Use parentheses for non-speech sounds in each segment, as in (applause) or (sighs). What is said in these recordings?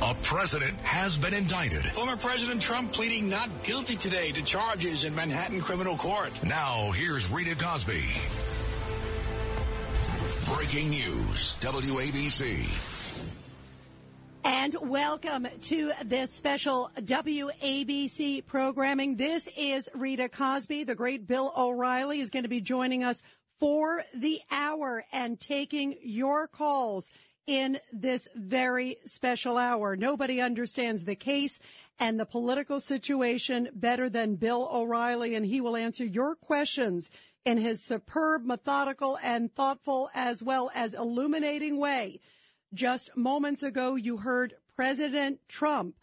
A president has been indicted. Former President Trump pleading not guilty today to charges in Manhattan criminal court. Now, here's Rita Cosby. Breaking news, WABC. And welcome to this special WABC programming. This is Rita Cosby. The great Bill O'Reilly is going to be joining us for the hour and taking your calls in this very special hour. Nobody understands the case and the political situation better than Bill O'Reilly, and he will answer your questions in his superb, methodical, and thoughtful as well as illuminating way. Just moments ago, you heard President Trump,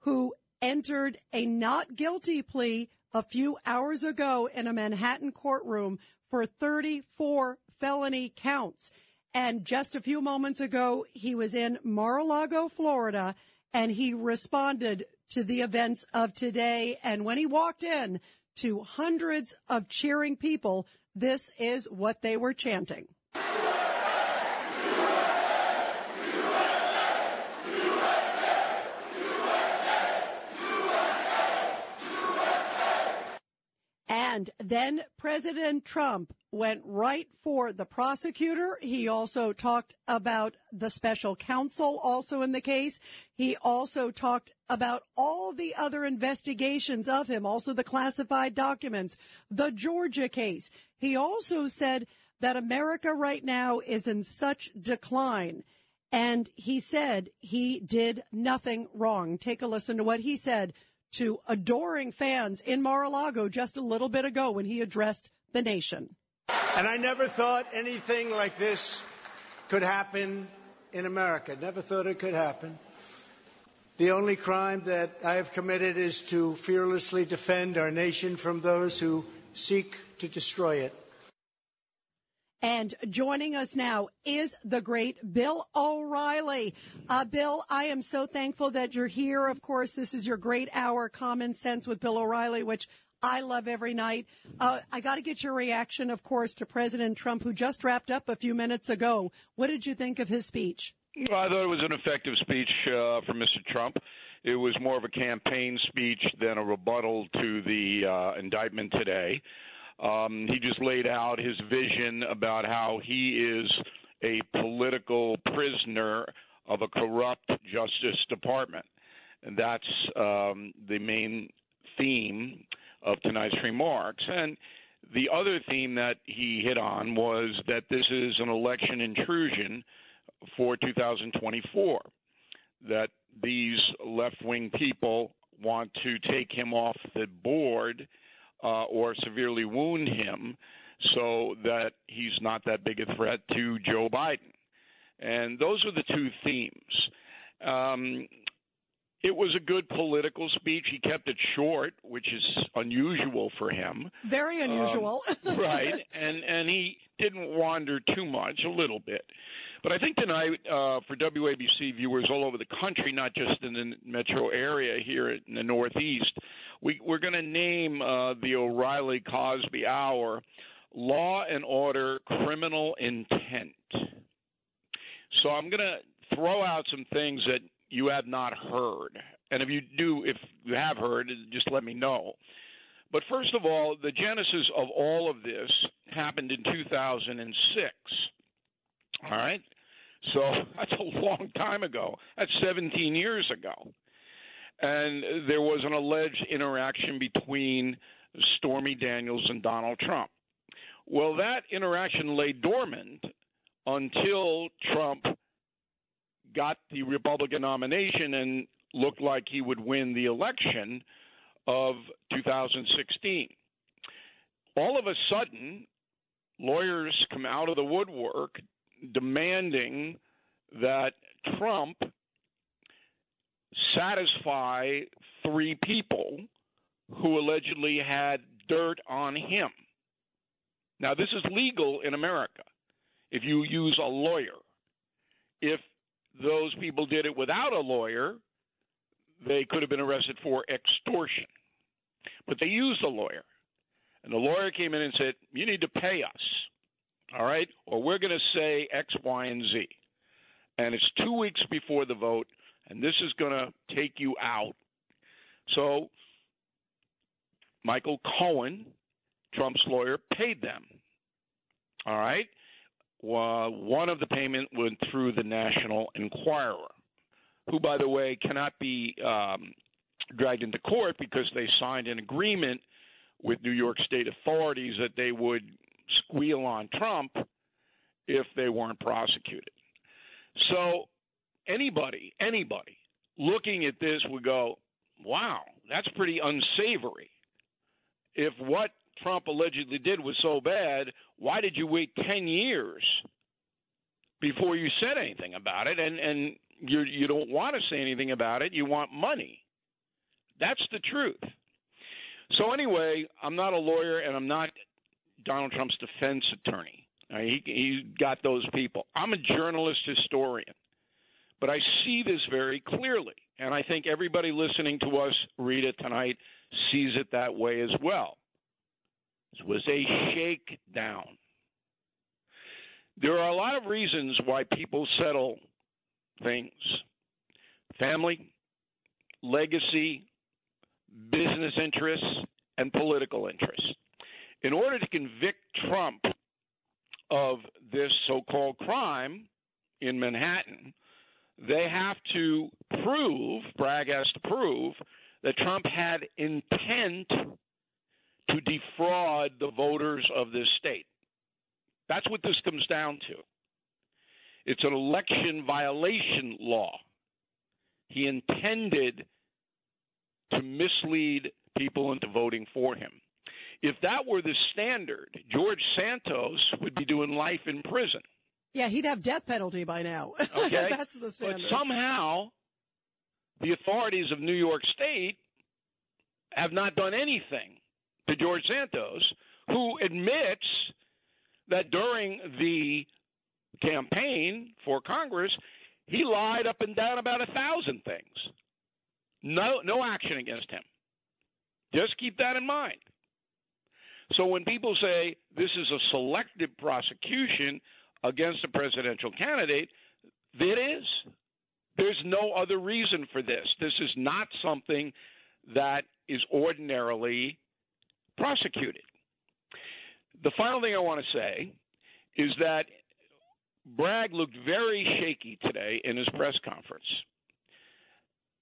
who entered a not guilty plea a few hours ago in a Manhattan courtroom for 34 felony counts. And just a few moments ago, he was in Mar-a-Lago, Florida, and he responded to the events of today. And when he walked in to hundreds of cheering people, this is what they were chanting. And then President Trump went right for the prosecutor. He also talked about the special counsel also in the case. He also talked about all the other investigations of him, also the classified documents, the Georgia case. He also said that America right now is in such decline. And he said he did nothing wrong. Take a listen to what he said to adoring fans in Mar-a-Lago just a little bit ago when he addressed the nation. And I never thought anything like this could happen in America. Never thought it could happen. The only crime that I have committed is to fearlessly defend our nation from those who seek to destroy it. And joining us now is the great Bill O'Reilly. Uh, Bill, I am so thankful that you're here. Of course, this is your great hour, Common Sense with Bill O'Reilly, which I love every night. Uh, I got to get your reaction, of course, to President Trump, who just wrapped up a few minutes ago. What did you think of his speech? Well, I thought it was an effective speech uh, from Mr. Trump. It was more of a campaign speech than a rebuttal to the uh, indictment today. Um, he just laid out his vision about how he is a political prisoner of a corrupt Justice Department. And that's um, the main theme of tonight's remarks. And the other theme that he hit on was that this is an election intrusion for 2024, that these left wing people want to take him off the board uh, or severely wound him so that he's not that big a threat to Joe Biden. And those are the two themes. Um, it was a good political speech. He kept it short, which is unusual for him. Very unusual. Um, (laughs) right. And and he didn't wander too much, a little bit. But I think tonight, uh, for WABC viewers all over the country, not just in the metro area here in the Northeast, we, we're going to name uh, the O'Reilly Cosby Hour Law and Order Criminal Intent. So I'm going to throw out some things that you have not heard. And if you do, if you have heard, just let me know. But first of all, the genesis of all of this happened in 2006. All right? So (laughs) that's a long time ago. That's 17 years ago. And there was an alleged interaction between Stormy Daniels and Donald Trump. Well, that interaction lay dormant until Trump got the Republican nomination and looked like he would win the election of 2016. All of a sudden, lawyers come out of the woodwork demanding that Trump satisfy three people who allegedly had dirt on him. Now, this is legal in America if you use a lawyer. If those people did it without a lawyer, they could have been arrested for extortion. But they used a lawyer. And the lawyer came in and said, You need to pay us all right? Or we're going to say X, Y, and Z. And it's two weeks before the vote. And this is going to take you out. So Michael Cohen, Trump's lawyer, paid them. All right. Well, one of the payment went through the National Enquirer, who, by the way, cannot be um, dragged into court because they signed an agreement with New York State authorities that they would squeal on Trump if they weren't prosecuted. So anybody, anybody looking at this would go, wow, that's pretty unsavory. If what Trump allegedly did was so bad, why did you wait 10 years before you said anything about it? And, and you, you don't want to say anything about it, you want money. That's the truth. So, anyway, I'm not a lawyer and I'm not Donald Trump's defense attorney. He, he got those people. I'm a journalist historian. But I see this very clearly. And I think everybody listening to us read it tonight sees it that way as well. This was a shakedown. There are a lot of reasons why people settle things family, legacy, business interests, and political interests. In order to convict Trump of this so called crime in Manhattan, they have to prove, Bragg has to prove, that Trump had intent to defraud the voters of this state. That's what this comes down to. It's an election violation law. He intended to mislead people into voting for him. If that were the standard, George Santos would be doing life in prison. Yeah, he'd have death penalty by now. (laughs) Okay, that's the standard. But somehow, the authorities of New York State have not done anything to George Santos, who admits that during the campaign for Congress, he lied up and down about a thousand things. No, no action against him. Just keep that in mind. So when people say this is a selective prosecution against a presidential candidate, it is. There's no other reason for this. This is not something that is ordinarily prosecuted. The final thing I want to say is that Bragg looked very shaky today in his press conference.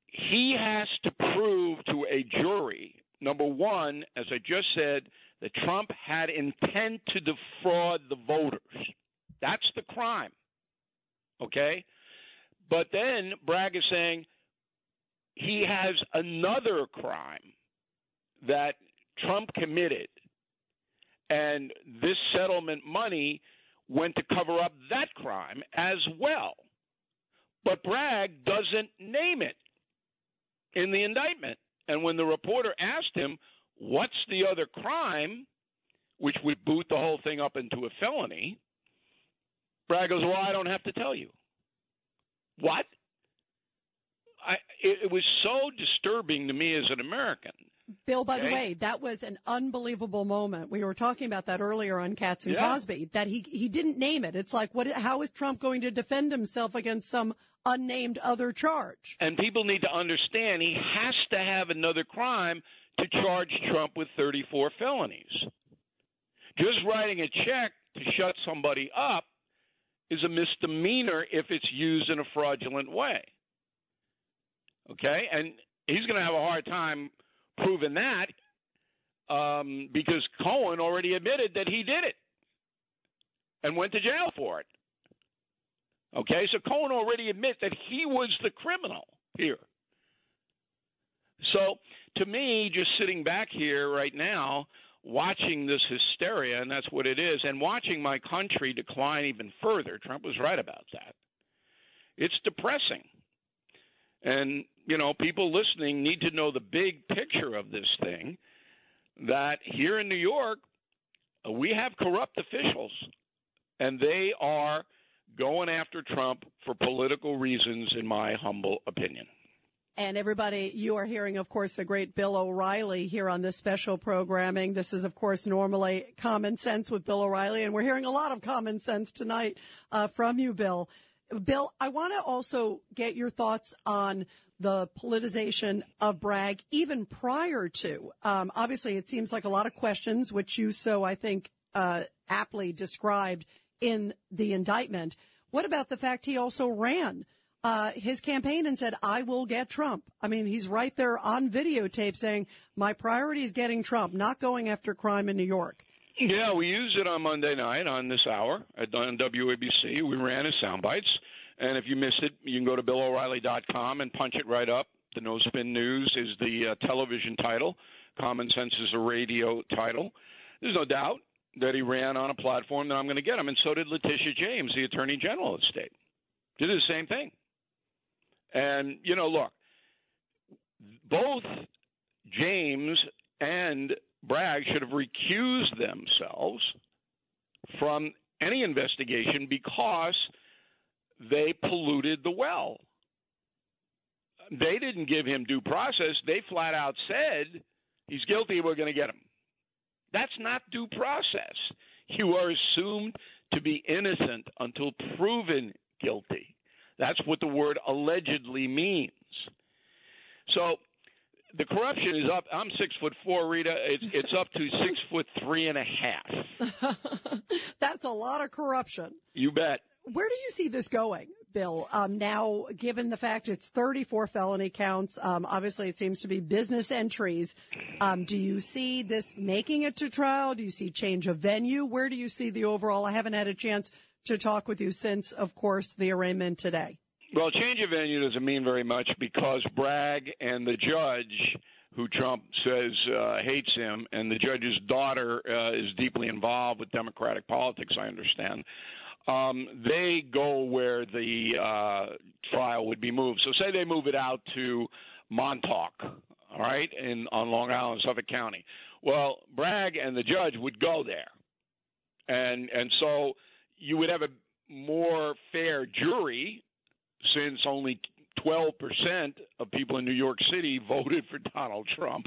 He has to prove to a jury, number one, as I just said, that Trump had intent to defraud the voters. That's the crime. Okay? But then Bragg is saying he has another crime that Trump committed, and this settlement money went to cover up that crime as well. But Bragg doesn't name it in the indictment. And when the reporter asked him, What's the other crime, which would boot the whole thing up into a felony? Bragg goes, Well, I don't have to tell you. What? I, it, it was so disturbing to me as an American. Bill, by Okay. the way, that was an unbelievable moment. We were talking about that earlier on Cats and Yeah. Cosby, that he, he didn't name it. It's like, what, how is Trump going to defend himself against some unnamed other charge? And people need to understand he has to have another crime to charge Trump with 34 felonies. Just writing a check to shut somebody up is a misdemeanor if it's used in a fraudulent way. Okay? And he's going to have a hard time proving that um, because Cohen already admitted that he did it and went to jail for it. Okay, so Cohen already admits that he was the criminal here. So to me, just sitting back here right now, watching this hysteria, and that's what it is, and watching my country decline even further, Trump was right about that. It's depressing. And, you know, people listening need to know the big picture of this thing that here in New York, we have corrupt officials, and they are going after Trump for political reasons, in my humble opinion. And everybody, you are hearing, of course, the great Bill O'Reilly here on this special programming. This is, of course, normally common sense with Bill O'Reilly, and we're hearing a lot of common sense tonight uh, from you, Bill. Bill, I want to also get your thoughts on the politicization of Bragg even prior to. Um, obviously, it seems like a lot of questions, which you so, I think, uh, aptly described in the indictment. What about the fact he also ran uh, his campaign and said, I will get Trump? I mean, he's right there on videotape saying, my priority is getting Trump, not going after crime in New York. Yeah, we used it on Monday night on this hour at, on WABC. We ran as sound bites. And if you missed it, you can go to BillO'Reilly.com and punch it right up. The No Spin News is the uh, television title. Common Sense is the radio title. There's no doubt that he ran on a platform that I'm going to get him, and so did Letitia James, the Attorney General of the state. Did the same thing. And you know, look, both James and Bragg should have recused themselves from any investigation because they polluted the well. They didn't give him due process. They flat out said he's guilty. We're going to get him. That's not due process. You are assumed to be innocent until proven guilty. That's what the word allegedly means. So the corruption is up. I'm six foot four, Rita. It's it's up to six (laughs) foot three and a half. (laughs) That's a lot of corruption. You bet. Where do you see this going? Bill. Um, now, given the fact it's 34 felony counts, um, obviously it seems to be business entries. Um, do you see this making it to trial? Do you see change of venue? Where do you see the overall? I haven't had a chance to talk with you since, of course, the arraignment today. Well, change of venue doesn't mean very much because Bragg and the judge who Trump says uh, hates him, and the judge's daughter uh, is deeply involved with Democratic politics, I understand um, they go where the uh, trial would be moved. So say they move it out to Montauk, all right, in on Long Island, Suffolk County. Well, Bragg and the judge would go there, and and so you would have a more fair jury, since only 12% of people in New York City voted for Donald Trump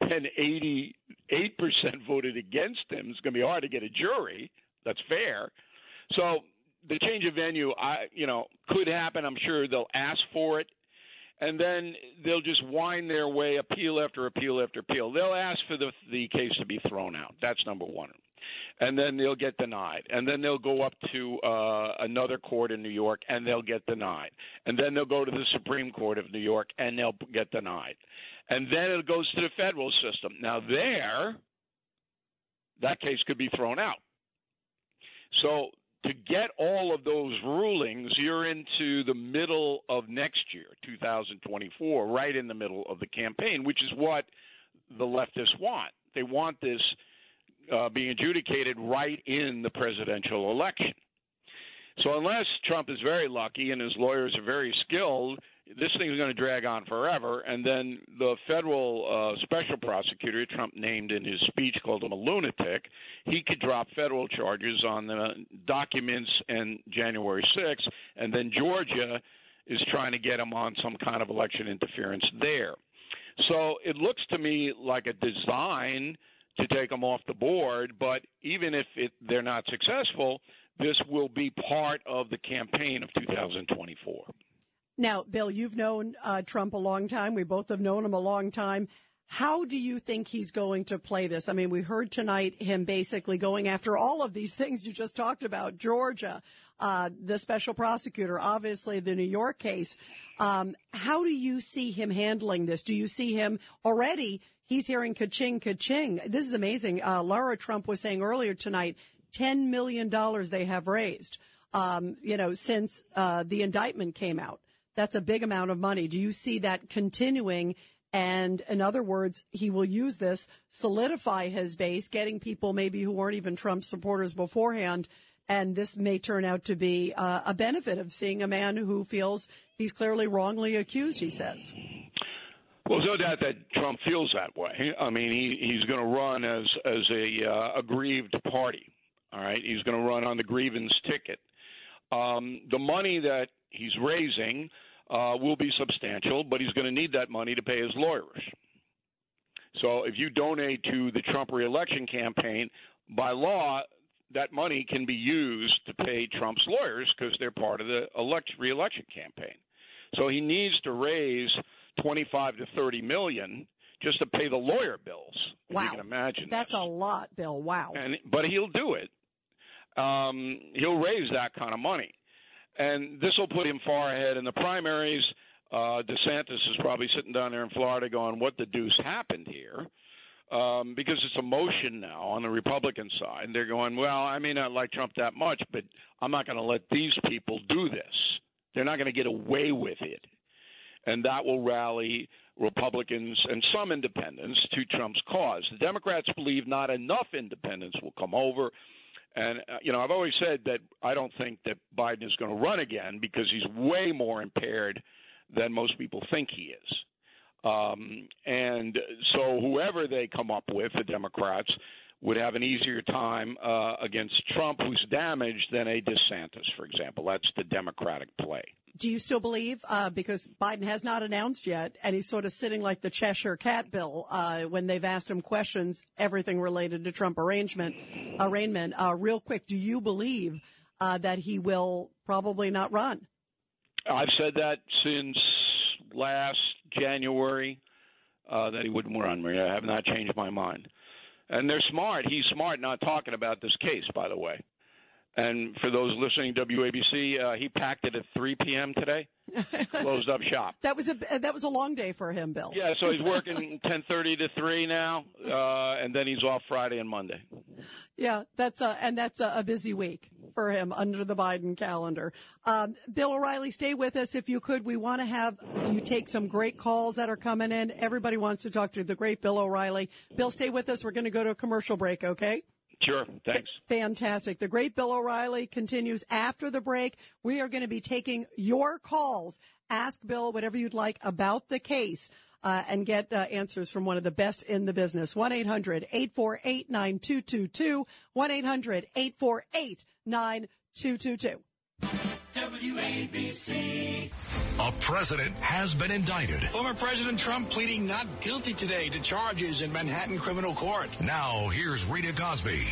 and 88% voted against him. It's going to be hard to get a jury that's fair. So the change of venue, I you know, could happen. I'm sure they'll ask for it, and then they'll just wind their way, appeal after appeal after appeal. They'll ask for the the case to be thrown out. That's number one, and then they'll get denied, and then they'll go up to uh, another court in New York, and they'll get denied, and then they'll go to the Supreme Court of New York, and they'll get denied, and then it goes to the federal system. Now there, that case could be thrown out. So to get all of those rulings, you're into the middle of next year, 2024, right in the middle of the campaign, which is what the leftists want. They want this uh, being adjudicated right in the presidential election. So, unless Trump is very lucky and his lawyers are very skilled, this thing is going to drag on forever. And then the federal uh, special prosecutor Trump named in his speech called him a lunatic. He could drop federal charges on the documents and January 6th, and then Georgia is trying to get him on some kind of election interference there. So it looks to me like a design to take them off the board. But even if it, they're not successful, this will be part of the campaign of 2024. Now, Bill, you've known uh, Trump a long time. We both have known him a long time. How do you think he's going to play this? I mean, we heard tonight him basically going after all of these (laughs) things you just talked about Georgia, uh, the special prosecutor, obviously the New York case. Um, how do you see him handling this? Do you see him already? He's hearing ka-ching, ka-ching. This is amazing. Uh, Lara Trump was saying earlier tonight, $10 million they have raised, um, you know, since uh, the indictment came out. That's a big amount of money. Do you see that continuing? And in other words, he will use this, solidify his base, getting people maybe who weren't even Trump supporters beforehand. And this may turn out to be uh, a benefit of seeing a man who feels he's clearly wrongly accused, he says. Well, no doubt that Trump feels that way. I mean, he, he's going to run as as a uh, aggrieved party. All right, he's going to run on the grievance ticket. Um, the money that he's raising uh, will be substantial, but he's going to need that money to pay his lawyers. So if you donate to the Trump reelection campaign, by law, that money can be used to pay Trump's lawyers because they're part of the election reelection campaign. So he needs to raise 25 to 30 million just to pay the lawyer bills. Wow. You can imagine. That's that. a lot, Bill. Wow. And but he'll do it. Um, he'll raise that kind of money, and this will put him far ahead in the primaries. Uh, DeSantis is probably sitting down there in Florida going, "What the deuce happened here?" Um, because it's a motion now on the Republican side. They're going, "Well, I may not like Trump that much, but I'm not going to let these people do this. They're not going to get away with it." And that will rally Republicans and some independents to Trump's cause. The Democrats believe not enough independents will come over. And, uh, you know, I've always said that I don't think that Biden is going to run again because he's way more impaired than most people think he is. Um, and so whoever they come up with, the Democrats, would have an easier time uh, against Trump, who's damaged, than a DeSantis, for example. That's the Democratic play. Do you still believe, uh, because Biden has not announced yet, and he's sort of sitting like the Cheshire Cat Bill uh, when they've asked him questions, everything related to Trump arrangement, arraignment. Uh, real quick, do you believe uh, that he will probably not run? I've said that since last January uh, that he wouldn't run. Maria, I have not changed my mind. And they're smart. He's smart not talking about this case, by the way. And for those listening, WABC, uh, he packed it at 3 p.m. today, (laughs) closed up shop. That was a that was a long day for him, Bill. Yeah, so he's working (laughs) 10:30 to 3 now, uh, and then he's off Friday and Monday. Yeah, that's a, and that's a, a busy week for him under the Biden calendar. Um, Bill O'Reilly, stay with us if you could. We want to have you take some great calls that are coming in. Everybody wants to talk to the great Bill O'Reilly. Bill, stay with us. We're going to go to a commercial break, okay? Sure. Thanks. Fantastic. The great Bill O'Reilly continues after the break. We are going to be taking your calls. Ask Bill whatever you'd like about the case. Uh, and get uh, answers from one of the best in the business. 1-800-848-9222. 1-800-848-9222. WABC. A president has been indicted. Former President Trump pleading not guilty today to charges in Manhattan criminal court. Now, here's Rita Cosby.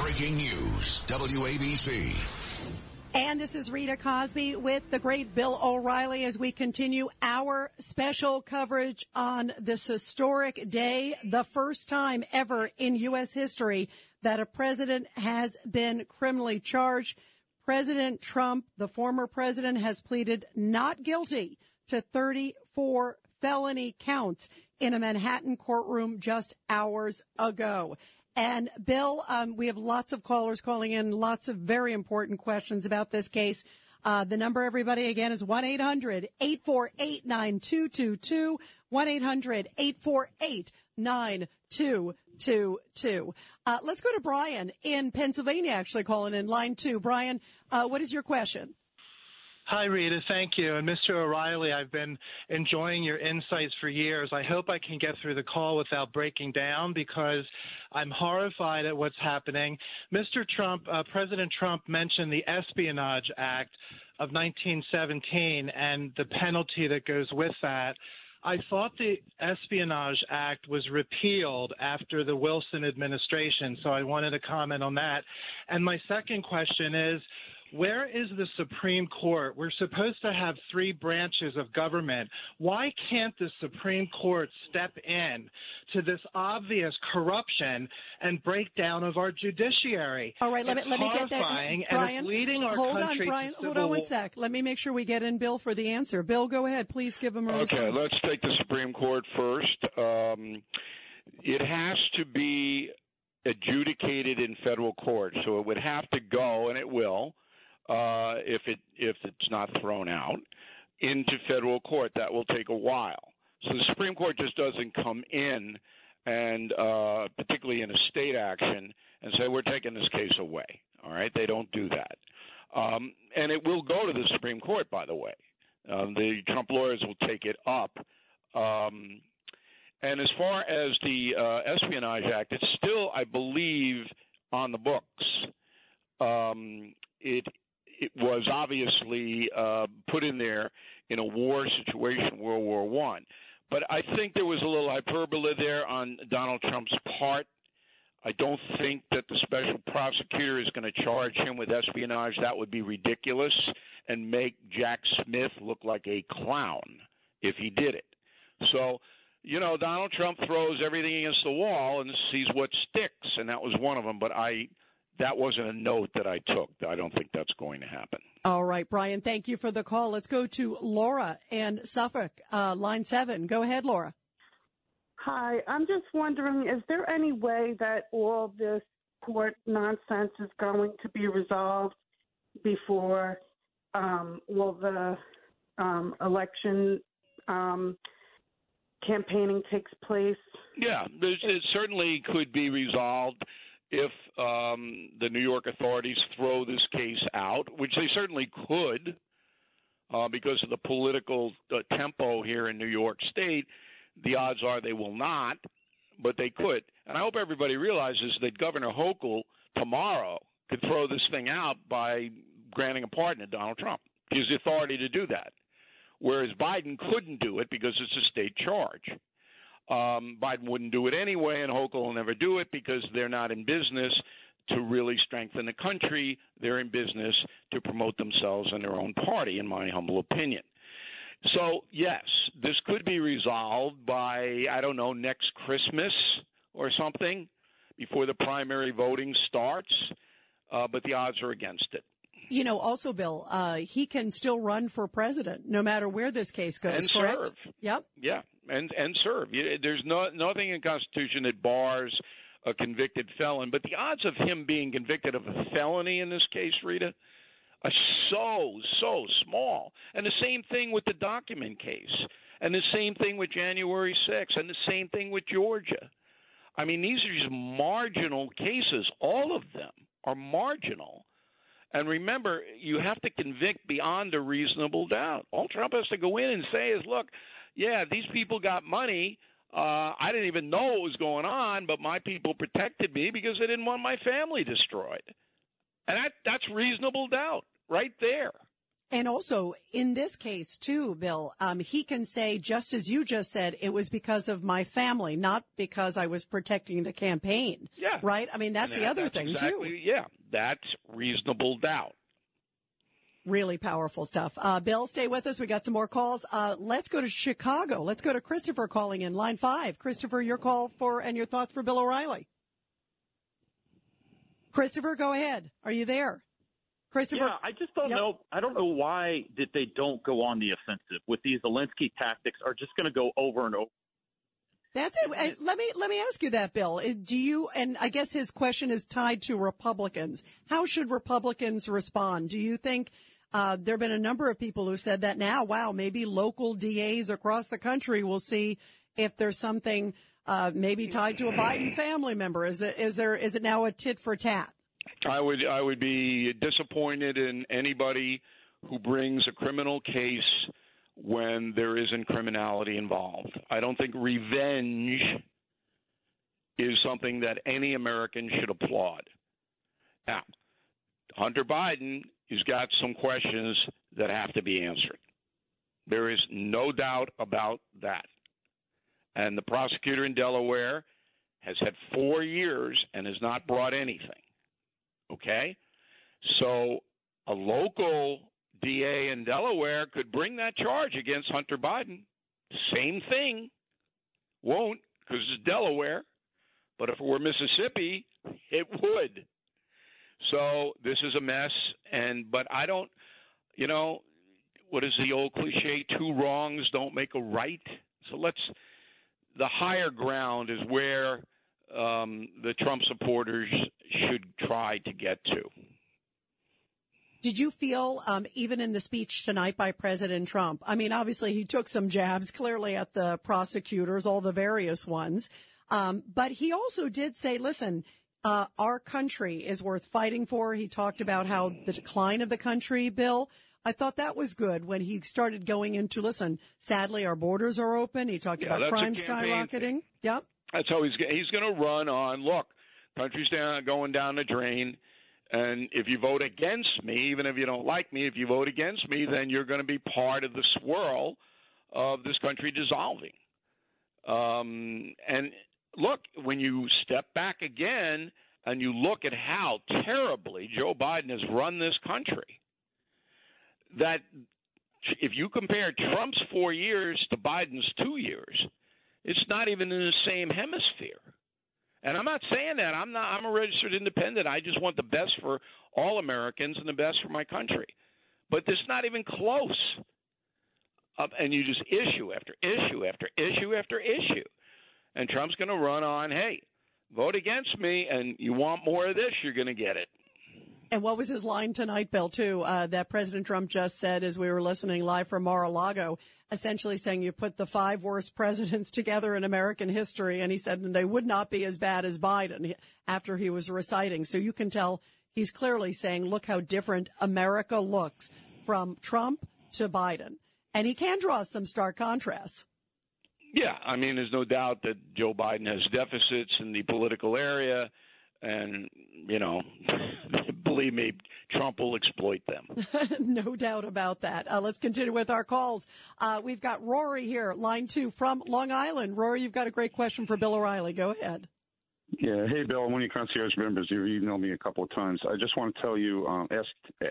Breaking news, WABC. And this is Rita Cosby with the great Bill O'Reilly as we continue our special coverage on this historic day, the first time ever in U.S. history that a president has been criminally charged. President Trump, the former president, has pleaded not guilty to 34 felony counts in a Manhattan courtroom just hours ago. And Bill, um, we have lots of callers calling in, lots of very important questions about this case. Uh, the number, everybody, again, is 1-800-848-9222, 1-800-848-9222. Uh, let's go to Brian in Pennsylvania, actually calling in line two. Brian, uh, what is your question? Hi, Rita. Thank you. And Mr. O'Reilly, I've been enjoying your insights for years. I hope I can get through the call without breaking down because I'm horrified at what's happening. Mr. Trump, uh, President Trump mentioned the Espionage Act of 1917 and the penalty that goes with that. I thought the Espionage Act was repealed after the Wilson administration, so I wanted to comment on that. And my second question is where is the Supreme Court? We're supposed to have three branches of government. Why can't the Supreme Court step in to this obvious corruption and breakdown of our judiciary? All right, let me let me get that. horrifying, Brian, and it's leading our hold country on, Brian. Hold on one sec. Let me make sure we get in Bill for the answer. Bill, go ahead. Please give him a Okay, response. let's take the Supreme Court first. Um, it has to be adjudicated in federal court, so it would have to go, and it will, uh, if it if it's not thrown out into federal court. That will take a while. So the Supreme Court just doesn't come in and uh, particularly in a state action and say we're taking this case away. All right, they don't do that, um, and it will go to the Supreme Court. By the way, um, the Trump lawyers will take it up. Um, and as far as the uh, Espionage Act, it's still, I believe, on the books. Um, it it was obviously uh, put in there in a war situation, World War One. But I think there was a little hyperbole there on Donald Trump's part. I don't think that the special prosecutor is going to charge him with espionage. That would be ridiculous and make Jack Smith look like a clown if he did it. So, you know, Donald Trump throws everything against the wall and sees what sticks, and that was one of them. But I, that wasn't a note that I took. I don't think that's going to happen. All right, Brian, thank you for the call. Let's go to Laura and Suffolk, uh, line seven. Go ahead, Laura. Hi, I'm just wondering is there any way that all this court nonsense is going to be resolved before um, all the um, election um, campaigning takes place? Yeah, it certainly could be resolved if um, the New York authorities throw this case out, which they certainly could uh, because of the political uh, tempo here in New York State the odds are they will not, but they could. And I hope everybody realizes that Governor Hochul tomorrow could throw this thing out by granting a pardon to Donald Trump. He has the authority to do that. Whereas Biden couldn't do it because it's a state charge. Um, Biden wouldn't do it anyway, and Hochul will never do it because they're not in business to really strengthen the country. They're in business to promote themselves and their own party, in my humble opinion. So, yes, this could be resolved by, I don't know, next Christmas or something before the primary voting starts, uh, but the odds are against it. You know, also, Bill, uh, he can still run for president no matter where this case goes. And correct? serve. Yep. Yeah, and and serve. There's no nothing in the Constitution that bars a convicted felon, but the odds of him being convicted of a felony in this case, Rita, are so, so small. And the same thing with the document case, and the same thing with January 6th, and the same thing with Georgia. I mean, these are just marginal cases. All of them are marginal. And remember, you have to convict beyond a reasonable doubt. All Trump has to go in and say is, look, yeah, these people got money. Uh, I didn't even know what was going on, but my people protected me because they didn't want my family destroyed. And that, that's reasonable doubt right there. And also in this case too, Bill, um, he can say, just as you just said, it was because of my family, not because I was protecting the campaign. Yeah. Right? I mean, that's the other that's thing exactly, too. Yeah, that's reasonable doubt. Really powerful stuff. Uh, Bill, stay with us. We got some more calls. Uh, let's go to Chicago. Let's go to Christopher calling in line five. Christopher, your call for and your thoughts for Bill O'Reilly. Christopher, go ahead. Are you there? Christopher. Yeah, I just don't Yep. know. I don't know why that they don't go on the offensive with these Alinsky tactics. Are just going to go over and over. That's it. And let me let me ask you that, Bill. Do you? And I guess his question is tied to Republicans. How should Republicans respond? Do you think uh, there have been a number of people who said that now? Wow, maybe local DAs across the country will see if there's something uh, maybe tied to a Biden family member. Is it is there is it now a tit for tat? I would I would be disappointed in anybody who brings a criminal case when there isn't criminality involved. I don't think revenge is something that any American should applaud. Now, Hunter Biden has got some questions that have to be answered. There is no doubt about that. And the prosecutor in Delaware has had four years and has not brought anything. Okay? So a local DA in Delaware could bring that charge against Hunter Biden. Same thing. Won't because it's Delaware. But if it were Mississippi, it would. So this is a mess. And but I don't, you know, what is the old cliche? Two wrongs don't make a right. So let's. The higher ground is where um, the Trump supporters should try to get to. Did you feel, um, even in the speech tonight by President Trump? I mean, obviously he took some jabs clearly at the prosecutors, all the various ones. Um, but he also did say, listen, uh, our country is worth fighting for. He talked about how the decline of the country, Bill. I thought that was good when he started going into, listen, sadly, our borders are open. He talked Yeah, about crime skyrocketing. Yep. That's how he's he's going to run on. Look, country's down going down the drain, and if you vote against me, even if you don't like me, if you vote against me, then you're going to be part of the swirl of this country dissolving. Um, and look, when you step back again and you look at how terribly Joe Biden has run this country, that if you compare Trump's four years to Biden's two years, it's not even in the same hemisphere. And I'm not saying that. I'm not I'm a registered independent. I just want the best for all Americans and the best for my country. But it's not even close. Uh, and you just issue after issue after issue after issue. And Trump's going to run on, hey, vote against me and you want more of this, you're going to get it. And what was his line tonight, Bill, too, uh, that President Trump just said as we were listening live from Mar-a-Lago, essentially saying you put the five worst presidents (laughs) together in American history. And he said they would not be as bad as Biden after he was reciting. So you can tell he's clearly saying, look how different America looks from Trump to Biden. And he can draw some stark contrasts. Yeah, I mean, there's no doubt that Joe Biden has deficits in the political area and you know, (laughs) believe me, Trump will exploit them. (laughs) no doubt about that. Uh, let's continue with our calls. Uh, we've got Rory here, line two from Long Island. Rory, you've got a great question for Bill O'Reilly. Go ahead. Yeah, hey Bill, I'm one of your concierge members. You've emailed me a couple of times. I just want to tell you, um, ask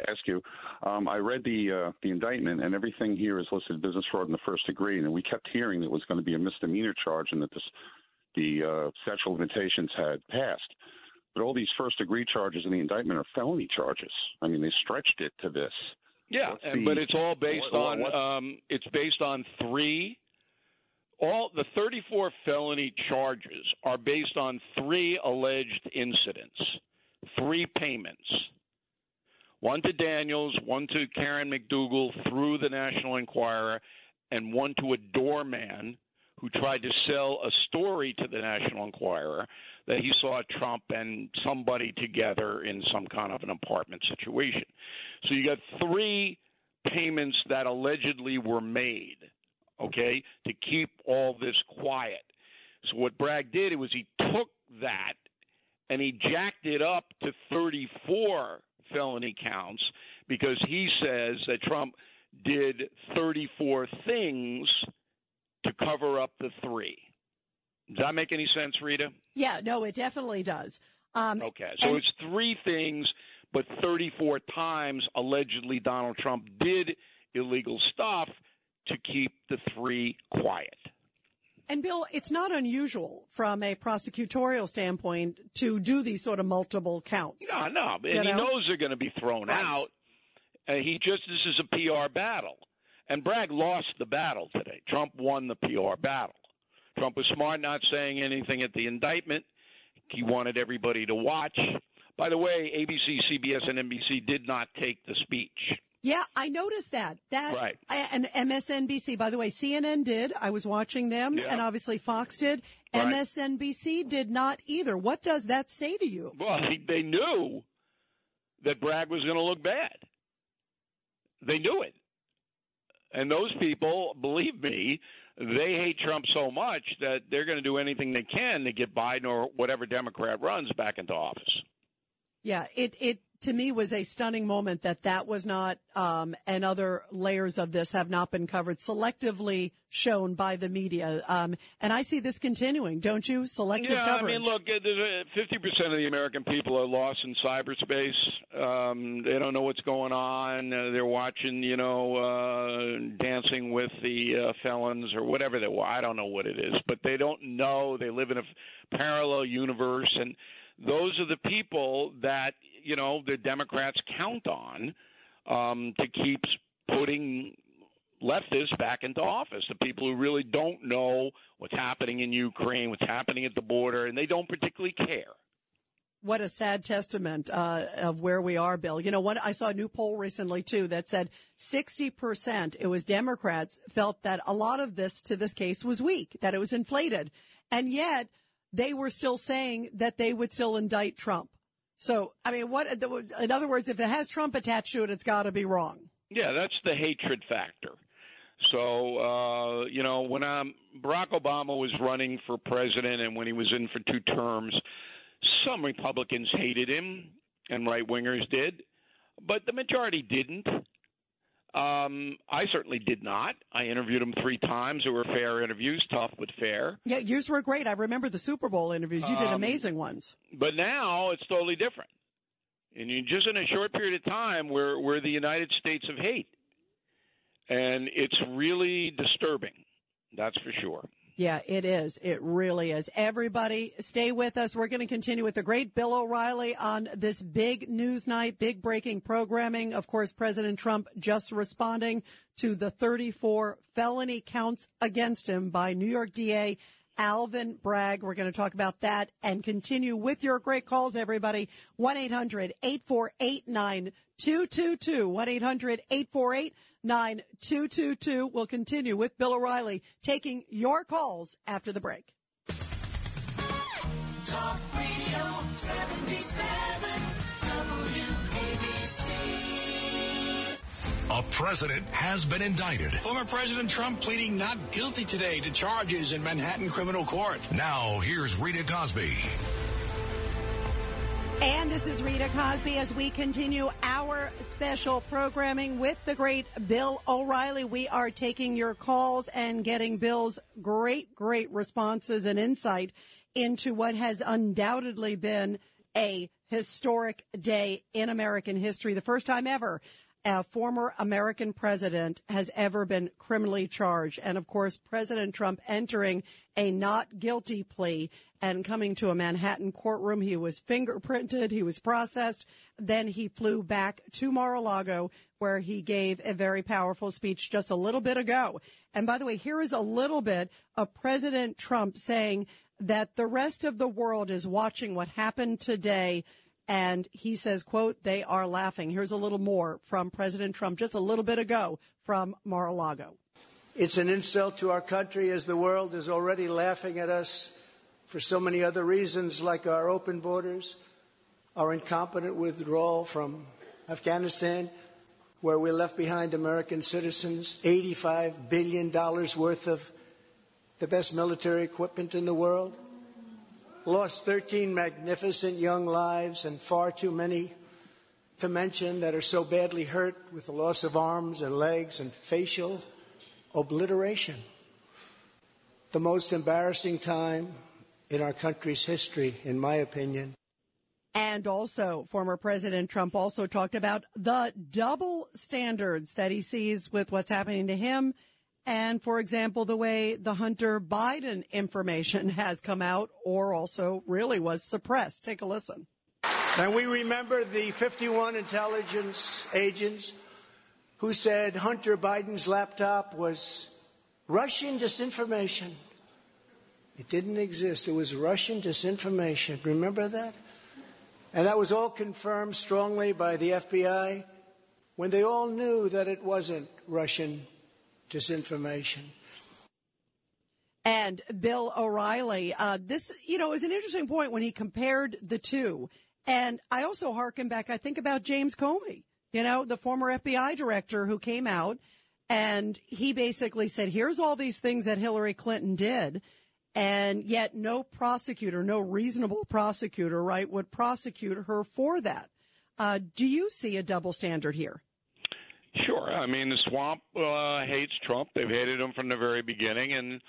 ask you. Um, I read the uh, the indictment, and everything here is listed business fraud in the first degree. And we kept hearing it was going to be a misdemeanor charge, and that this the uh, statute of limitations had passed. But all these first degree charges in the indictment are felony charges. I mean, they stretched it to this. Yeah, and, but it's all based what, on um, it's based on three. All the 34 felony charges are based on three alleged incidents, three payments. One to Daniels, one to Karen McDougal through the National Enquirer, and one to a doorman who tried to sell a story to the National Enquirer that he saw Trump and somebody together in some kind of an apartment situation. So you got three payments that allegedly were made, okay, to keep all this quiet. So what Bragg did was he took that and he jacked it up to 34 felony counts because he says that Trump did 34 things to cover up the three. Does that make any sense, Rita? Yeah, no, it definitely does. Um, okay, so and- it's three things, but 34 times allegedly Donald Trump did illegal stuff to keep the three quiet. And Bill, it's not unusual from a prosecutorial standpoint to do these sort of multiple counts. No, no, and you he know? knows they're going to be thrown right. out. Uh, he just this is a PR battle, and Bragg lost the battle today. Trump won the PR battle. Trump was smart not saying anything at the indictment. He wanted everybody to watch. By the way, ABC, CBS, and NBC did not take the speech. Yeah, I noticed that. That right. and MSNBC. By the way, CNN did. I was watching them, yeah. and obviously Fox did. Right. MSNBC did not either. What does that say to you? Well, they knew that Bragg was going to look bad. They knew it, and those people, believe me, they hate Trump so much that they're going to do anything they can to get Biden or whatever Democrat runs back into office. Yeah, it it to me was a stunning moment that that was not, um, and other layers of this have not been covered selectively shown by the media. Um, and I see this continuing, don't you? Selective yeah, coverage. I mean, look, fifty percent of the American people are lost in cyberspace. Um, they don't know what's going on. Uh, they're watching, you know, uh, Dancing with the uh, Felons or whatever they. were. I don't know what it is, but they don't know. They live in a parallel universe and those are the people that you know the Democrats count on um, to keep putting leftists back into office. The people who really don't know what's happening in Ukraine, what's happening at the border, and they don't particularly care. What a sad testament uh, of where we are, Bill. You know, what I saw a new poll recently too that said 60% it was Democrats felt that a lot of this to this case was weak, that it was inflated. And yet they were still saying that they would still indict Trump. So, I mean, what, in other words, if it has Trump attached to it, it's got to be wrong. Yeah, that's the hatred factor. So, uh, you know, when um, Barack Obama was running for president and when he was in for two terms, some Republicans hated him and right wingers did, but the majority didn't. Um, I certainly did not. I interviewed him three times. They were fair interviews, tough but fair. Yeah, yours were great. I remember the Super Bowl interviews. You did Um, amazing ones. But now it's totally different. And you just in a short period of time, we're we're the United States of hate, and it's really disturbing. That's for sure. Yeah, it is. It really is. Everybody stay with us. We're going to continue with the great Bill O'Reilly on this big news night, big breaking programming. Of course, President Trump just responding to the 34 felony counts against him by New York DA Alvin Bragg. We're going to talk about that and continue with your great calls, everybody. 1-800-848-9222. 1-800-848 9222. We'll continue with Bill O'Reilly taking your calls after the break. Talk Radio 77 WABC. A president has been indicted. Former President Trump pleading not guilty today to charges in Manhattan criminal court. Now, here's Rita Cosby. And this is Rita Cosby as we continue special programming with the great Bill O'Reilly. We are taking your calls and getting Bill's great, great responses and insight into what has undoubtedly been a historic day in American history. The first time ever a former American president has ever been criminally charged. And of course, President Trump entering a not guilty plea and coming to a Manhattan courtroom. He was fingerprinted. He was processed. Then he flew back to Mar-a-Lago where he gave a very powerful speech just a little bit ago. And by the way, here is a little bit of President Trump saying that the rest of the world is watching what happened today and he says, quote, they are laughing. Here's a little more from President Trump just a little bit ago from Mar-a-Lago. It's an insult to our country as the world is already laughing at us for so many other reasons, like our open borders, our incompetent withdrawal from Afghanistan, where we left behind American citizens, $85 billion worth of the best military equipment in the world lost 13 magnificent young lives and far too many to mention that are so badly hurt with the loss of arms and legs and facial obliteration. The most embarrassing time in our country's history, in my opinion. And also, former President Trump also talked about the double standards that he sees with what's happening to him and, for example, the way the Hunter Biden information (laughs) has come out or also really was suppressed. Take a listen. And we remember the 51 intelligence agents who said Hunter Biden's laptop was Russian disinformation. It didn't exist. It was Russian disinformation. Remember that? And that was all confirmed strongly by the FBI when they all knew that it wasn't Russian disinformation. And Bill O'Reilly, uh, this, you know, is an interesting point when he compared the two. And I also harken back, I think about James Comey, you know, the former FBI director who came out and he basically said, here's all these things that Hillary Clinton did. And yet no prosecutor, no reasonable prosecutor, right, would prosecute her for that. Uh, do you see a double standard here? Sure. I mean, the swamp uh, hates Trump. They've hated him from the very beginning, and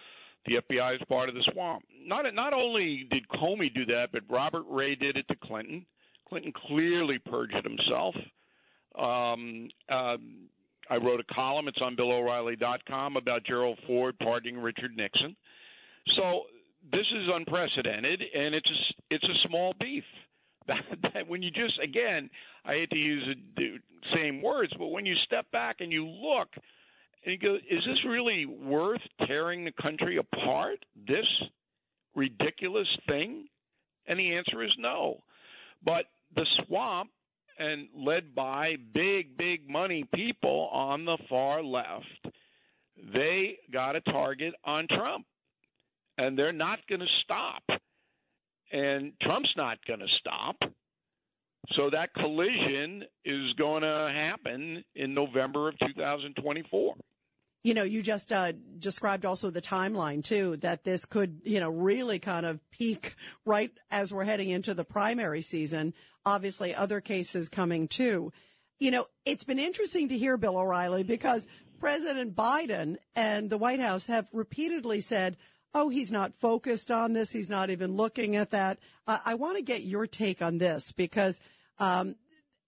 the FBI is part of the swamp. Not not only did Comey do that, but Robert Ray did it to Clinton. Clinton clearly perjured himself. Um, uh, I wrote a column. It's on BillO'Reilly.com about Gerald Ford pardoning Richard Nixon. So this is unprecedented, and it's a, it's a small beef. (laughs) That, that when you just again, I hate to use the same words, but when you step back and you look and you go, is this really worth tearing the country apart? This ridiculous thing? And the answer is no. But the swamp and led by big, big money people on the far left, they got a target on Trump. And they're not going to stop. And Trump's not going to stop. So that collision is going to happen in November of 2024. You know, you just uh, described also the timeline too, that this could, you know, really kind of peak right as we're heading into the primary season. Obviously, other cases coming too. you know, it's been interesting to hear Bill O'Reilly because President Biden and the White House have repeatedly said, oh, he's not focused on this. He's not even looking at that. I want to get your take on this because um,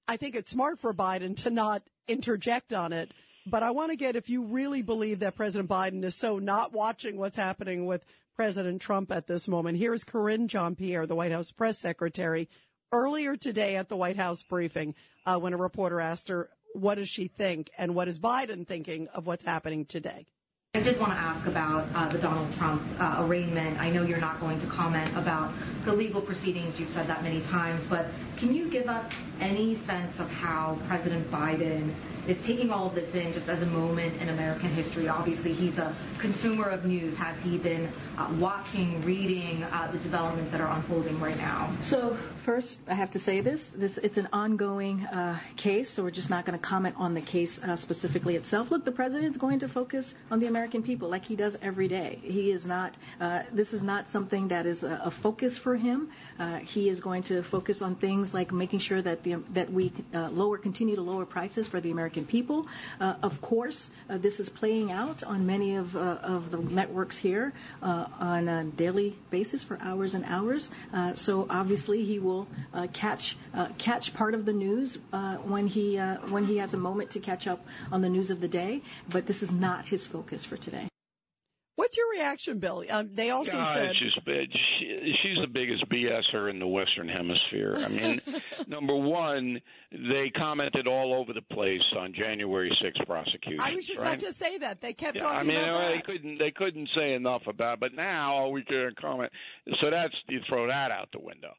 I think it's smart for Biden to not interject on it. But I want to get if you really believe that President Biden is so not watching what's happening with President Trump at this moment. Here's Karine Jean-Pierre, the White House press secretary, earlier today at the White House briefing uh, when a reporter asked her, what does she think and what is Biden thinking of what's happening today? I did want to ask about uh, the Donald Trump uh, arraignment. I know you're not going to comment about the legal proceedings. You've said that many times, but can you give us any sense of how President Biden is taking all of this in just as a moment in American history? Obviously, he's a consumer of news. Has he been uh, watching, reading uh, the developments that are unfolding right now? So first, I have to say this: this it's an ongoing uh, case, so we're just not going to comment on the case uh, specifically itself. Look, the president's going to focus on the American people, like he does every day. He is not. Uh, this is not something that is a, a focus for him. Uh, he is going to focus on things like making sure that the that we uh, lower, continue to lower prices for the American people. Uh, of course, uh, this is playing out on many of uh, of the networks here on a daily basis for hours and hours. So obviously, he will catch catch part of the news when he when he has a moment to catch up on the news of the day. But this is not his focus for today. What's your reaction, Bill? Um, they also God, said it's just bad. She, she's the biggest BSer in the Western Hemisphere. I mean, (laughs) number one, they commented all over the place on January 6th prosecution. I was just right? about to say that they kept Yeah, talking I mean, about they that. couldn't they couldn't say enough about. it. But now we can't comment. So that's you throw that out the window.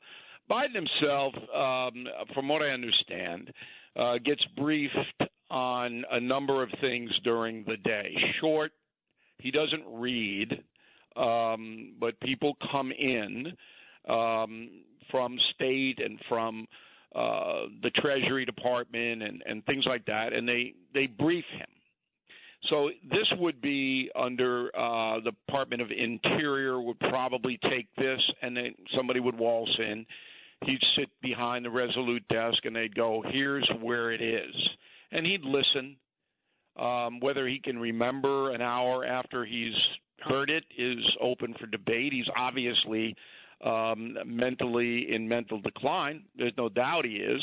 Biden himself, um, from what I understand, uh, gets briefed on a number of things during the day. Short, he doesn't read, um, but people come in um, from state and from uh, the Treasury Department and, and things like that, and they they brief him. So this would be under uh, the Department of Interior would probably take this, and then somebody would waltz in. He'd sit behind the Resolute desk, and they'd go, "Here's where it is," and he'd listen. Um, whether he can remember an hour after he's heard it is open for debate. He's obviously um, mentally in mental decline. There's no doubt he is.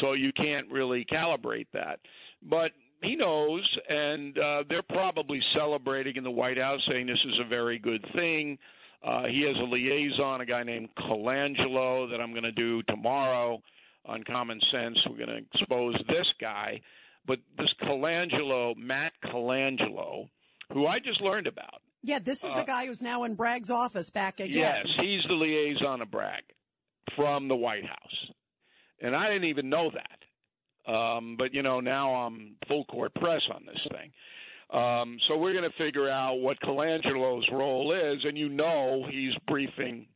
So you can't really calibrate that. But he knows, and uh, they're probably celebrating in the White House, saying this is a very good thing. Uh, he has a liaison, a guy named Colangelo, that I'm going to do tomorrow on Common Sense. We're going to expose this guy. But this Colangelo, Matt Colangelo, who I just learned about, Yeah, this is Uh, the guy who's now in Bragg's office back again. Yes, he's the liaison of Bragg from the White House, and I didn't even know that. Um, but you know, now I'm full court press on this thing. Um, so we're going to figure out what Colangelo's role is, and you know, he's briefing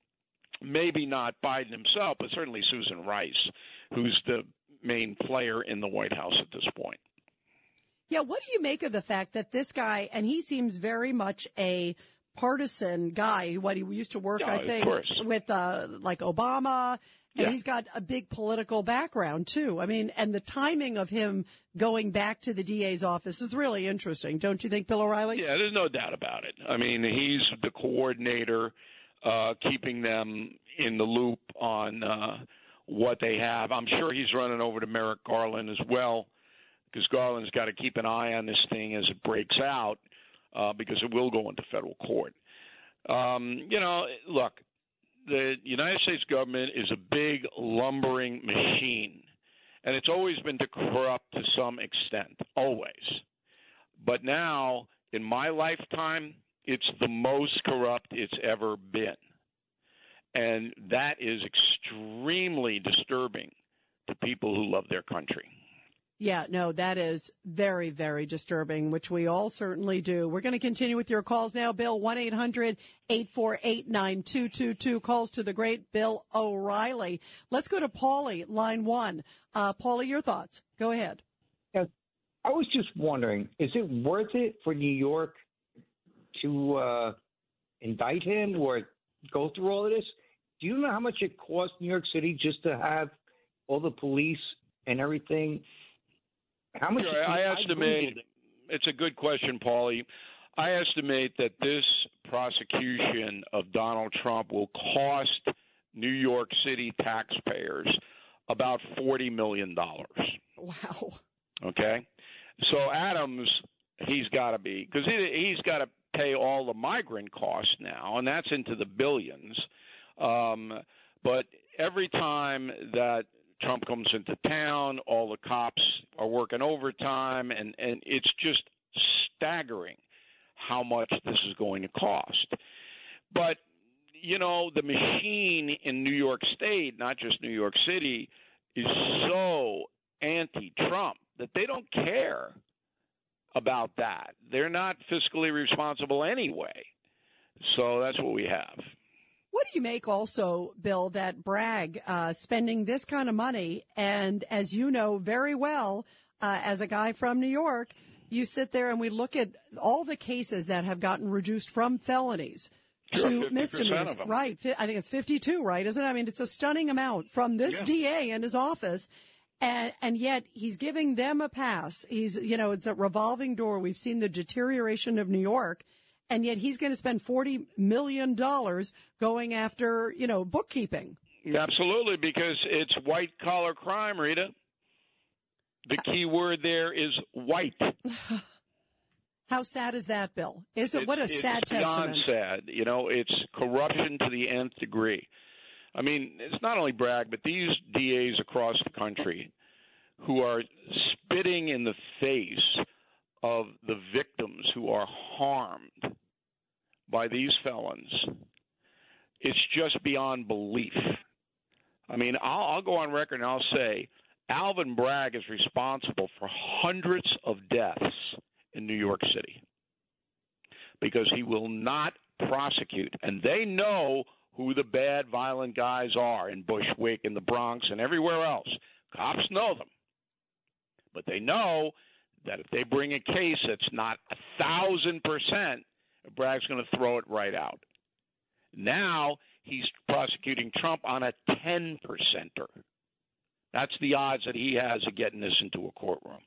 maybe not Biden himself, but certainly Susan Rice, who's the main player in the White House at this point. Yeah, what do you make of the fact that this guy, and he seems very much a partisan guy, what he used to work, Yeah, I think, with uh, like Obama, and Yeah. he's got a big political background too. I mean, and the timing of him going back to the DA's office is really interesting, don't you think, Bill O'Reilly? Yeah, there's no doubt about it. I mean, he's the coordinator, uh, keeping them in the loop on uh, what they have. I'm sure he's running over to Merrick Garland as well, because Garland's got to keep an eye on this thing as it breaks out, uh, because it will go into federal court. Um, you know, look, the United States government is a big lumbering machine, and it's always been corrupt to some extent, always. But now, in my lifetime, it's the most corrupt it's ever been. And that is extremely disturbing to people who love their country. Yeah, no, that is very, very disturbing, which we all certainly do. We're going to continue with your calls now, Bill. 1-800-848-9222. Calls to the great Bill O'Reilly. Let's go to Paulie, line one. Uh, Paulie, your thoughts. Go ahead. Yes. I was just wondering, is it worth it for New York to uh, indict him or go through all of this? Do you know how much it costs New York City just to have all the police and everything How much? Sure, I I estimate believe it's a good question, Paulie. I estimate that this prosecution of Donald Trump will cost New York City taxpayers about forty million dollars. Wow. Okay, so Adams, he's got to be because he, he's got to pay all the migrant costs now, and that's into the billions. Um, but every time that Trump comes into town, all the cops are working overtime, and and it's just staggering how much this is going to cost. But you know, the machine in New York State, not just New York City, is so anti-Trump that they don't care about that. They're not fiscally responsible anyway. So that's what we have. What do you make also, Bill, that Bragg uh, spending this kind of money, and as you know very well, uh, as a guy from New York, you sit there and we look at all the cases that have gotten reduced from felonies to 50% misdemeanors. Right. I think it's 52, right? Isn't it? I mean, it's a stunning amount from this Yeah. DA in his office. And, and yet he's giving them a pass. He's, you know, it's a revolving door. We've seen the deterioration of New York. And yet he's going to spend $40 million going after, you know, bookkeeping. Absolutely, because it's white collar crime, Rita. The key word there is white. (sighs) How sad is that, Bill? Is it, It's- what a sad testament? it's sad beyond testament. sad. You know, it's corruption to the nth degree. I mean, it's not only Bragg, but these DAs across the country who are spitting in the face of the victims who are harmed by these felons. It's just beyond belief. I mean, I'll, I'll go on record and I'll say Alvin Bragg is responsible for hundreds of deaths in New York City because he will not prosecute. And they know who the bad, violent guys are in Bushwick and the Bronx and everywhere else. Cops know them. But they know that if they bring a case that's not a thousand percent, Bragg's going to throw it right out. Now he's prosecuting Trump on a 10 percenter. That's the odds that he has of getting this into a courtroom.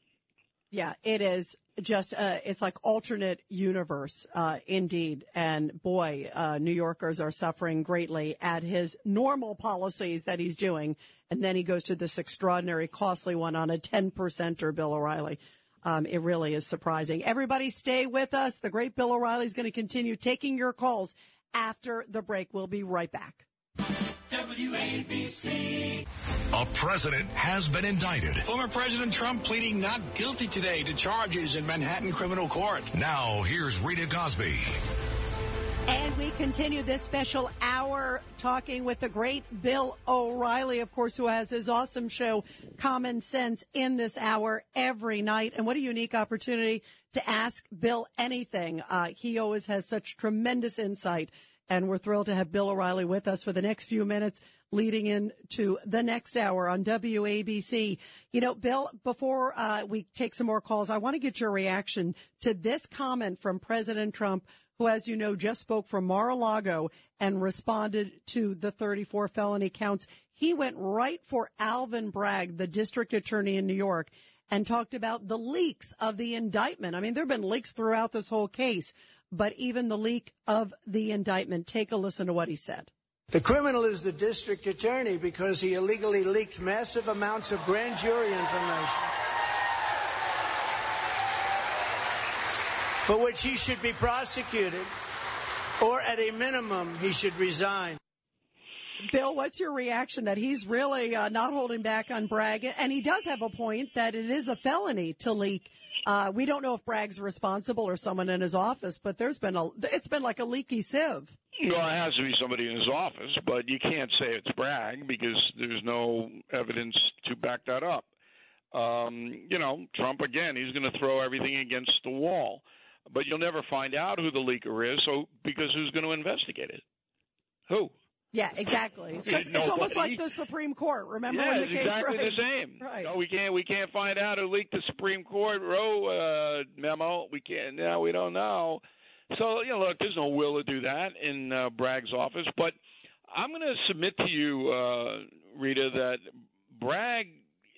Yeah, it is just, uh, it's like alternate universe, uh, indeed. And boy, uh, New Yorkers are suffering greatly at his normal policies that he's doing. And then he goes to this extraordinary costly one on a 10 percenter, Bill O'Reilly. Um, it really is surprising. Everybody stay with us. The great Bill O'Reilly is going to continue taking your calls after the break. We'll be right back. WABC. A president has been indicted. Former President Trump pleading not guilty today to charges in Manhattan criminal court. Now, here's Rita Cosby. And we continue this special hour talking with the great Bill O'Reilly, of course, who has his awesome show, Common Sense, in this hour every night. And what a unique opportunity to ask Bill anything. Uh, he always has such tremendous insight. And we're thrilled to have Bill O'Reilly with us for the next few minutes leading into the next hour on WABC. You know, Bill, before uh, we take some more calls, I want to get your reaction to this comment from President Trump, who, as you know, just spoke from Mar-a-Lago and responded to the 34 felony counts. He went right for Alvin Bragg, the district attorney in New York, and talked about the leaks of the indictment. I mean, there have been leaks throughout this whole case, but even the leak of the indictment. Take a listen to what he said. The criminal is the district attorney because he illegally leaked massive amounts of grand jury information. For which he should be prosecuted, or at a minimum, he should resign. Bill, what's your reaction that he's really uh, not holding back on Bragg? And he does have a point that it is a felony to leak. Uh, we don't know if Bragg's responsible or someone in his office, but there's been a, it's been like a leaky sieve. Well, it has to be somebody in his office, but you can't say it's Bragg because there's no evidence to back that up. Um, you know, Trump again, he's going to throw everything against the wall, but you'll never find out who the leaker is. So, because who's going to investigate it? Who? Yeah, exactly. (laughs) It's, just, it's almost like the Supreme Court. Remember yeah, when the it's case exactly right? the same. (laughs) Right. No, we can't. We can't find out who leaked the Supreme Court Roe uh, memo. We can't. No, we don't know. So you know, look, there's no will to do that in uh, Bragg's office. But I'm going to submit to you, uh, Rita, that Bragg.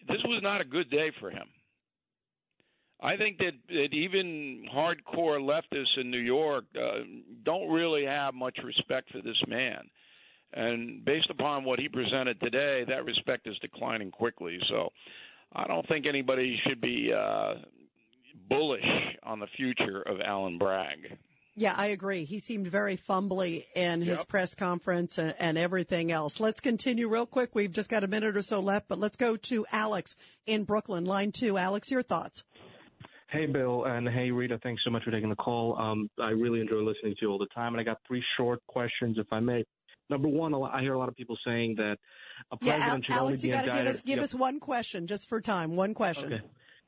This was not a good day for him. I think that, that even hardcore leftists in New York uh, don't really have much respect for this man. And based upon what he presented today, that respect is declining quickly. So I don't think anybody should be uh, bullish on the future of Alan Bragg. Yeah, I agree. He seemed very fumbly in his Yep. press conference and, and everything else. Let's continue real quick. We've just got a minute or so left, but let's go to Alex in Brooklyn, line two. Alex, your thoughts? Hey, Bill, and hey, Rita. Thanks so much for taking the call. Um, I really enjoy listening to you all the time, and I got three short questions, if I may. Number one, I hear a lot of people saying that a Yeah, president Al- should only Alex, be you to give us give Yep. us one question just for time. One question. Okay.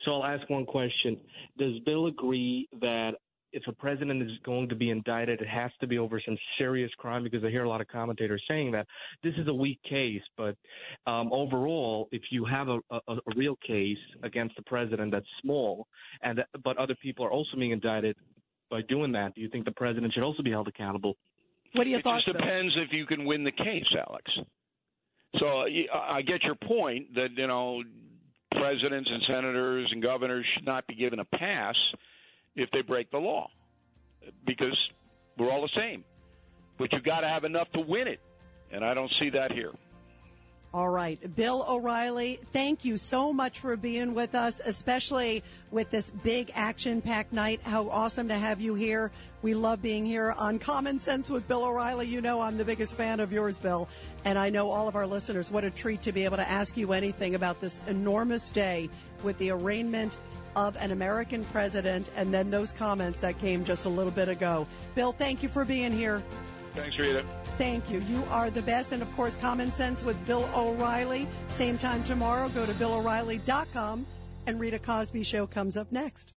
So I'll ask one question. Does Bill agree that if a president is going to be indicted, it has to be over some serious crime? Because I hear a lot of commentators saying that this is a weak case, but um, overall, if you have a, a, a real case against the president that's small, and that, but other people are also being indicted by doing that, do you think the president should also be held accountable? What are your it just depends if you can win the case, Alex. So uh, y- I get your point that you know presidents and senators and governors should not be given a pass if they break the law because we're all the same. But you've got to have enough to win it, and I don't see that here. All right. Bill O'Reilly, thank you so much for being with us, especially with this big action packed night. How awesome to have you here. We love being here on Common Sense with Bill O'Reilly. You know I'm the biggest fan of yours, Bill. And I know all of our listeners, what a treat to be able to ask you anything about this enormous day with the arraignment of an American president and then those comments that came just a little bit ago. Bill, thank you for being here. Thanks, Rita. Thank you. You are the best. And of course, Common Sense with Bill O'Reilly. Same time tomorrow. Go to BillO'Reilly.com and Rita Cosby Show comes up next.